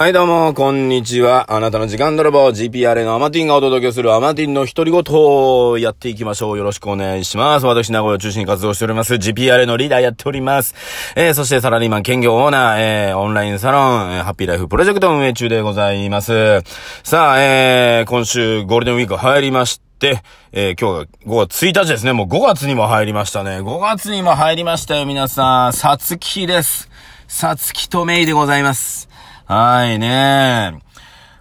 はいどうも、こんにちは。あなたの時間泥棒 GPRA のアマティンがお届けするアマティンの独り言をやっていきましょう。よろしくお願いします。私、名古屋を中心に活動しております。GPRA のリーダーやっております。えー、そしてサラリーマン兼業オーナー、えー、オンラインサロン、えー、ハッピーライフプロジェクト運営中でございます。さあ、えー、今週ゴールデンウィーク入りまして、えー、今日が5月1日ですね。もう5月にも入りましたね。5月にも入りましたよ、皆さん。さつきです。さつきとめいでございます。はいね。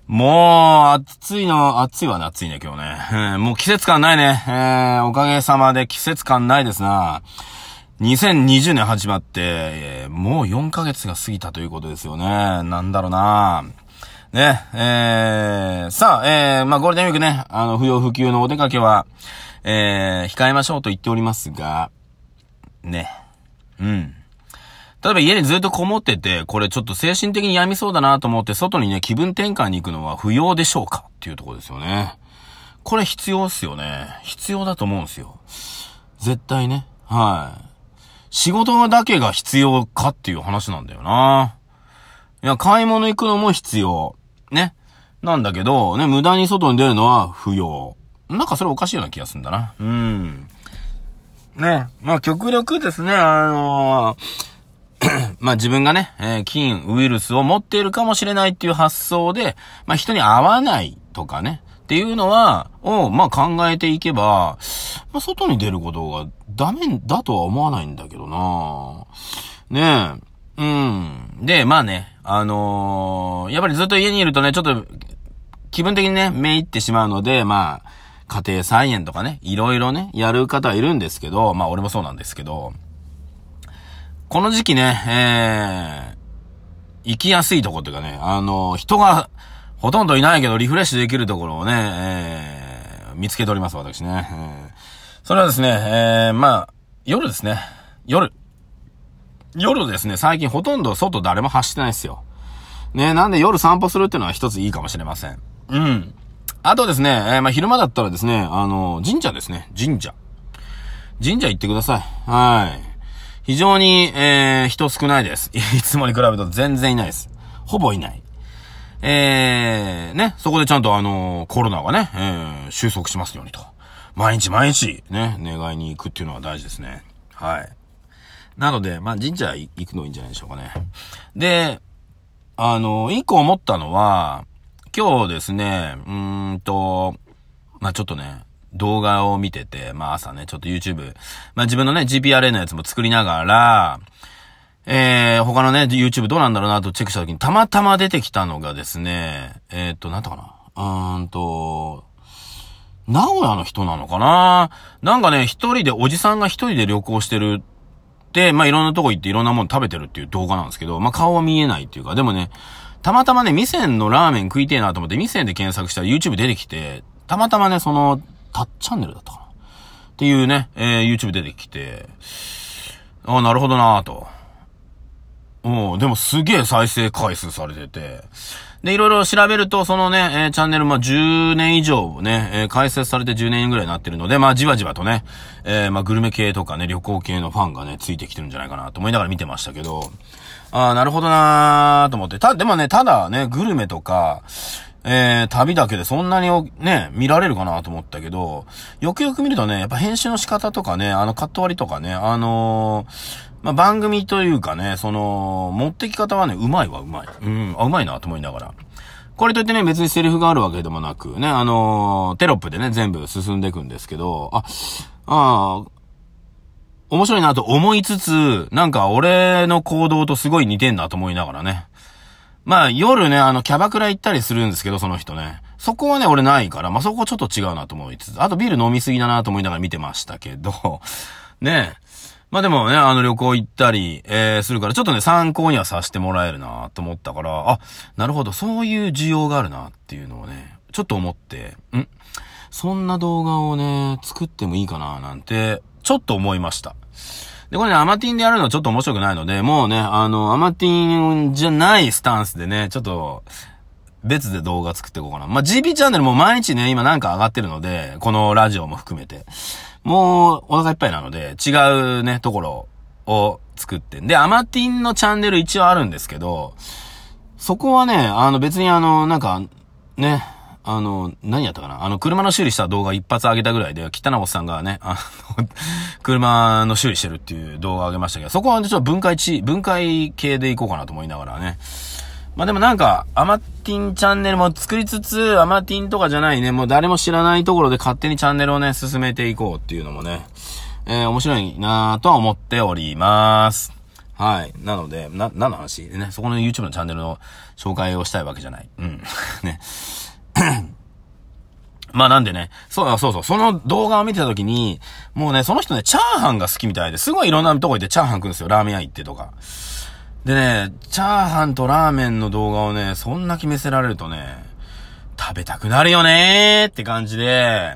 もう、暑いの、暑いわね、暑いね、今日ね。もう季節感ないね。えー、おかげさまで季節感ないですな。2020年始まって、えー、もう4ヶ月が過ぎたということですよね。なんだろうな。ね、えー、さあ、えー、まあ、ゴールデンウィークね、あの、不要不急のお出かけは、えー、控えましょうと言っておりますが、ね。うん。例えば家にずっとこもってて、これちょっと精神的に病みそうだなと思って、外にね、気分転換に行くのは不要でしょうかっていうところですよね。これ必要っすよね。必要だと思うんですよ。絶対ね。はい。仕事だけが必要かっていう話なんだよな。いや、買い物行くのも必要。ね。なんだけど、ね、無駄に外に出るのは不要。なんかそれおかしいような気がするんだな。うん。ね。まあ、極力ですね、あのー まあ自分がね、えー、菌、ウイルスを持っているかもしれないっていう発想で、まあ人に会わないとかね、っていうのは、を、まあ考えていけば、まあ外に出ることがダメだとは思わないんだけどなねえ。うん。で、まあね、あのー、やっぱりずっと家にいるとね、ちょっと、気分的にね、めいってしまうので、まあ、家庭菜園とかね、いろいろね、やる方はいるんですけど、まあ俺もそうなんですけど、この時期ね、えー、行きやすいとこっていうかね、あの、人がほとんどいないけどリフレッシュできるところをね、えー、見つけております、私ね。えー、それはですね、えー、まあ、夜ですね。夜。夜ですね、最近ほとんど外誰も走ってないですよ。ね、なんで夜散歩するっていうのは一ついいかもしれません。うん。あとですね、えー、まあ、昼間だったらですね、あの、神社ですね。神社。神社行ってください。はい。非常に、えー、人少ないです。いつもに比べると全然いないです。ほぼいない。えー、ね、そこでちゃんとあのコロナがね、えー、収束しますようにと。毎日毎日、ね、願いに行くっていうのは大事ですね。はい。なので、まあ、神社行くのいいんじゃないでしょうかね。で、あの、一個思ったのは、今日ですね、うーんと、まあ、ちょっとね、動画を見てて、まあ朝ね、ちょっと YouTube、まあ自分のね、GPRA のやつも作りながら、えー、他のね、YouTube どうなんだろうなとチェックした時に、たまたま出てきたのがですね、えー、っと、なんだかな。うーんと、名古屋の人なのかななんかね、一人で、おじさんが一人で旅行してるって、まあいろんなとこ行っていろんなもの食べてるっていう動画なんですけど、まあ顔は見えないっていうか、でもね、たまたまね、店のラーメン食いてえなと思って、店で検索したら YouTube 出てきて、たまたまね、その、タッチャンネルだったかなっていうね、えー、YouTube 出てきて、ああ、なるほどなぁと。うん、でもすげえ再生回数されてて、で、いろいろ調べると、そのね、えー、チャンネル、まあ、10年以上ね、えー、開設されて10年ぐらいになってるので、まあ、じわじわとね、えー、まあ、グルメ系とかね、旅行系のファンがね、ついてきてるんじゃないかなと思いながら見てましたけど、ああ、なるほどなーと思って。た、でもね、ただね、グルメとか、えー、旅だけでそんなにね、見られるかなと思ったけど、よくよく見るとね、やっぱ編集の仕方とかね、あのカット割りとかね、あのー、まあ、番組というかね、その、持ってき方はね、うまいわ、うまい。うん、あ、うまいなと思いながら。これといってね、別にセリフがあるわけでもなく、ね、あのー、テロップでね、全部進んでいくんですけど、ああ、あ面白いなと思いつつ、なんか俺の行動とすごい似てんなと思いながらね。まあ夜ね、あの、キャバクラ行ったりするんですけど、その人ね。そこはね、俺ないから、まあそこちょっと違うなと思いつつ、あとビール飲みすぎだなと思いながら見てましたけど、ねまあでもね、あの旅行行ったり、えー、するから、ちょっとね、参考にはさせてもらえるなと思ったから、あ、なるほど、そういう需要があるなっていうのをね、ちょっと思って、んそんな動画をね、作ってもいいかななんて、ちょっと思いました。で、これね、アマティンでやるのはちょっと面白くないので、もうね、あの、アマティンじゃないスタンスでね、ちょっと、別で動画作っていこうかな。まあ、GB チャンネルも毎日ね、今なんか上がってるので、このラジオも含めて。もう、お腹いっぱいなので、違うね、ところを作って。で、アマティンのチャンネル一応あるんですけど、そこはね、あの別にあの、なんか、ね、あの、何やったかな？あの、車の修理した動画一発上げたぐらいで、汚なおっさんがね、あの、車の修理してるっていう動画上げましたけど、そこはちょっと分解地、分解系でいこうかなと思いながらね。まあでもなんか、アマティンチャンネルも作りつつ、アマティンとかじゃないね、もう誰も知らないところで勝手にチャンネルをね、進めていこうっていうのもね、えー、面白いなぁとは思っております。はい。なので、な、何の話？ね、そこの YouTube のチャンネルの紹介をしたいわけじゃない。うん。ね。まあなんでね、そうそうそう、その動画を見てた時に、もうね、その人ね、チャーハンが好きみたいで、すごいいろんなとこ行ってチャーハン食うんですよ。ラーメン屋行ってとか。でね、チャーハンとラーメンの動画をね、そんな決めせられるとね、食べたくなるよねーって感じで、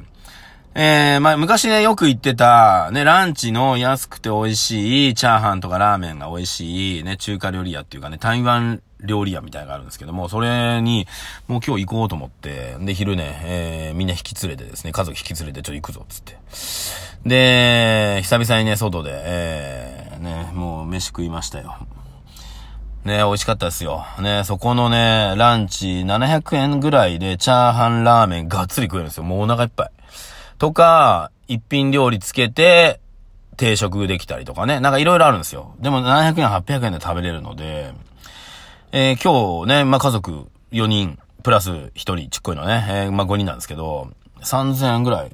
えー、まあ、昔ね、よく言ってた、ね、ランチの安くて美味しいチャーハンとかラーメンが美味しい、ね、中華料理屋っていうかね、台湾料理屋みたいなのがあるんですけども、それに、もう今日行こうと思って、で、昼ね、えー、みんな引き連れてですね、家族引き連れてちょっと行くぞ、つって。で、久々にね、外で、えー、ね、もう飯食いましたよ。ね、美味しかったですよ。ね、そこのね、ランチ700円ぐらいでチャーハンラーメンがっつり食えるんですよ。もうお腹いっぱい。とか、一品料理つけて、定食できたりとかね。なんかいろいろあるんですよ。でも700円、800円で食べれるので、えー、今日ね、まあ、家族4人、プラス1人ちっこいのね、えー、まあ、5人なんですけど、3000円ぐらい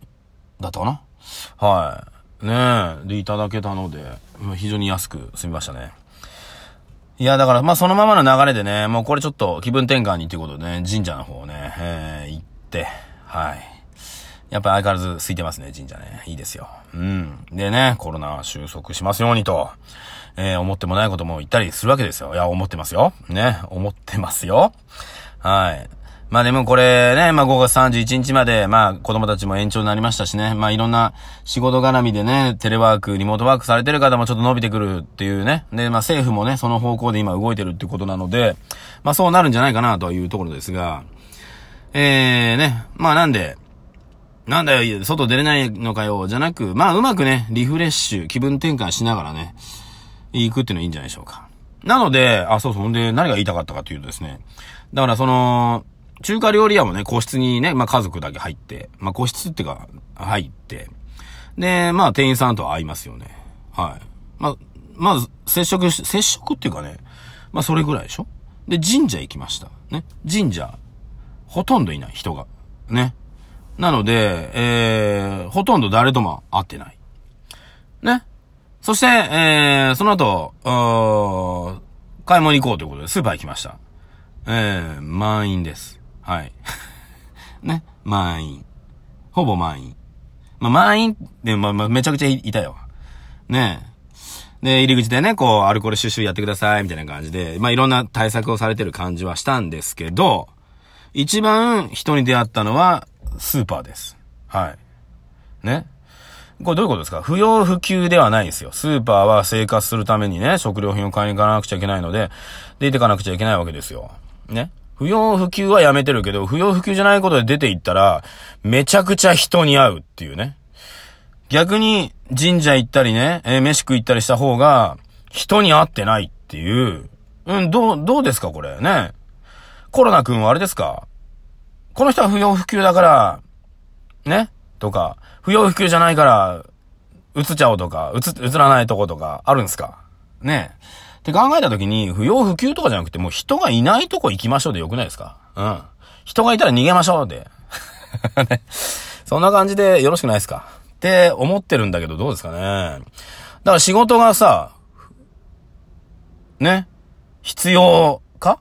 だったかな？はい。ねえ、でいただけたので、非常に安く済みましたね。いや、だから、まあ、そのままの流れでね、もうこれちょっと気分転換にっていうことでね、神社の方をね、えー、行って、はい。やっぱり相変わらず空いてますね、神社ね。いいですよ。うん。でね、コロナ収束しますようにと、えー、思ってもないことも言ったりするわけですよ。いや、思ってますよ。ね、思ってますよ。はい。まあでもこれね、まあ5月31日まで、まあ子供たちも延長になりましたしね、まあいろんな仕事絡みでね、テレワーク、リモートワークされてる方もちょっと伸びてくるっていうね、で、まあ政府もね、その方向で今動いてるってことなので、まあそうなるんじゃないかなというところですが、えーね、まあなんで、なんだよ、外出れないのかよ、じゃなく、まあうまくね、リフレッシュ、気分転換しながらね、行くっていうのはいいんじゃないでしょうか。なので、あ、そうそう、んで何が言いたかったかというとですね、だからその、中華料理屋もね、個室にね、まあ家族だけ入って、まあ個室っていうか、入って、で、まあ店員さんと会いますよね。はい。まあ、まず、接触し、接触っていうかね、まあそれぐらいでしょで、神社行きました。ね。神社、ほとんどいない人が。ね。なので、えー、ほとんど誰とも会ってない。そして、えー、その後、買い物行こうということで、スーパー行きました。えー、満員です。はい。ね、満員。ほぼ満員。まあ、満員で、まあ、まあ、めちゃくちゃいたよ。ねえで、入り口でね、こう、アルコールシュシュやってください、みたいな感じで、まあ、いろんな対策をされてる感じはしたんですけど、一番人に出会ったのは、スーパーです。はい。ね。これどういうことですか？不要不急ではないんですよ。スーパーは生活するためにね、食料品を買いに行かなくちゃいけないので、出てかなくちゃいけないわけですよ。ね？不要不急はやめてるけど、不要不急じゃないことで出て行ったら、めちゃくちゃ人に会うっていうね。逆に神社行ったりね、えー、飯食い行ったりした方が、人に会ってないっていう。うん、どう、どうですかこれ？ね？コロナ君はあれですか？この人は不要不急だから、ね？とか、不要不急じゃないから、映っちゃおうとか、映、映らないとことか、あるんですか？ねえって考えた時に、不要不急とかじゃなくて、もう人がいないとこ行きましょうでよくないですか？うん。人がいたら逃げましょうで。ね、そんな感じでよろしくないですか？って思ってるんだけど、どうですかね？だから仕事がさ、ね、必要か？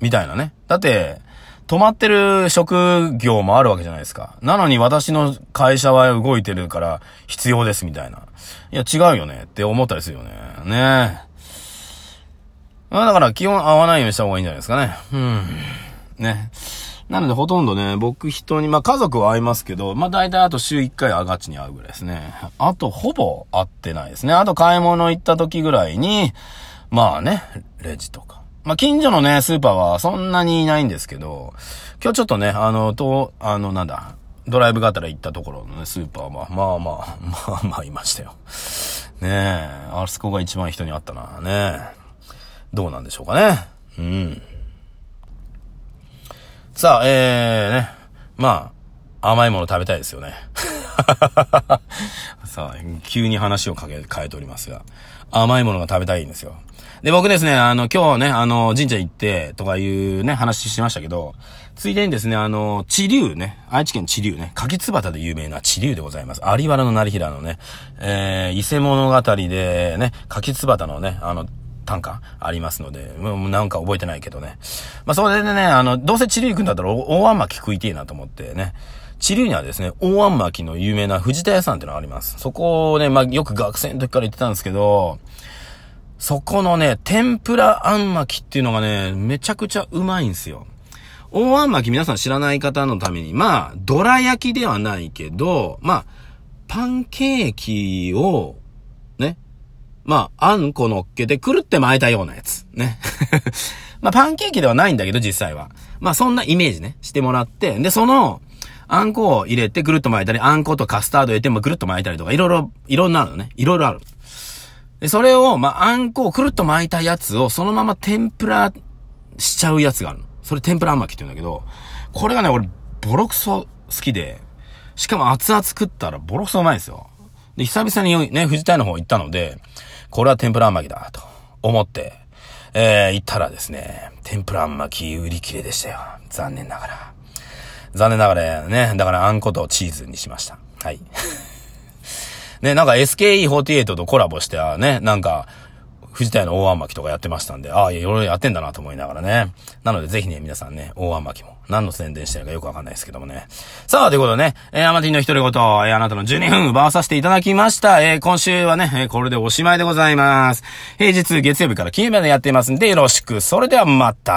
みたいなね。だって、止まってる職業もあるわけじゃないですか。なのに私の会社は動いてるから必要ですみたいな。いや違うよねって思ったりするよね。ねえまあだから基本合わないようにした方がいいんじゃないですかね。うん。ね。なのでほとんどね、僕人に、まあ家族は会いますけど、まあ大体あと週1回アガチに会うぐらいですね。あとほぼ会ってないですね。あと買い物行った時ぐらいに、まあね、レジとか。まあ近所のね、スーパーはそんなにいないんですけど、今日ちょっとね、あの、と、あの、なんだ、ドライブがたら行ったところのね、スーパーは、まあまあ、まあまあいましたよ。ねえ、あそこが一番人に会ったな。ねえ。どうなんでしょうかね。うん。さあ、えー、ね。まあ、甘いもの食べたいですよね。さあ、急に話をかけ、変えておりますが。甘いものが食べたいんですよ。で、僕ですね、あの、今日ね、あの、神社行って、とかいうね、話しましたけど、ついでにですね、あの、地流ね、愛知県地流ね、柿つばたで有名な地流でございます。有原の成平のね、えー、伊勢物語でね、柿つばたのね、あの、短歌ありますので、もうなんか覚えてないけどね。まあ、それでね、あの、どうせ地流行くんだったら大あん巻き食いてえなと思ってね。地流にはですね、大あん巻の有名な藤田屋さんっていうのがあります。そこをね、まあ、よく学生の時から行ってたんですけど、そこのね、天ぷらあん巻きっていうのがね、めちゃくちゃうまいんですよ。大あん巻き皆さん知らない方のために、まあ、どら焼きではないけど、まあ、パンケーキを、ね、まあ、あんこ乗っけてくるって巻いたようなやつ。ね。まあ、パンケーキではないんだけど、実際は。まあ、そんなイメージね、してもらって、で、その、あんこを入れてぐるっと巻いたり、あんことカスタード入れてもぐるっと巻いたりとか、いろいろ、いろんなのね。いろいろある。で、それを、まあ、あんこをくるっと巻いたやつを、そのまま天ぷらしちゃうやつがあるの。それ天ぷらあん巻きって言うんだけど、これがね、俺、ボロクソ好きで、しかも熱々食ったらボロクソうまいんですよ。で、久々にね、藤田の方行ったので、これは天ぷらあん巻きだ、と思って、えー、行ったらですね、天ぷらあん巻き売り切れでしたよ。残念ながら。残念ながらね、だからあんことチーズにしました。はい。ね、なんか SKE48 とコラボしてはね、なんか、藤田屋の大あん巻きとかやってましたんで、ああ、いろいろやってんだなと思いながらね。なのでぜひね、皆さんね、大あん巻きも。何の宣伝してるかよくわかんないですけどもね。さあ、ということでね、えー、アマティンの独り言、えー、あなたの12分奪わさせていただきました。えー、今週はね、えー、これでおしまいでございます。平日月曜日から金曜日までやっていますんで、よろしく。それではまた。